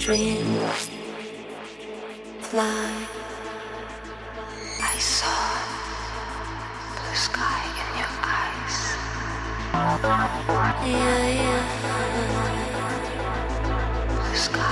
dream, fly. I saw blue sky in your eyes. Yeah, yeah. Blue sky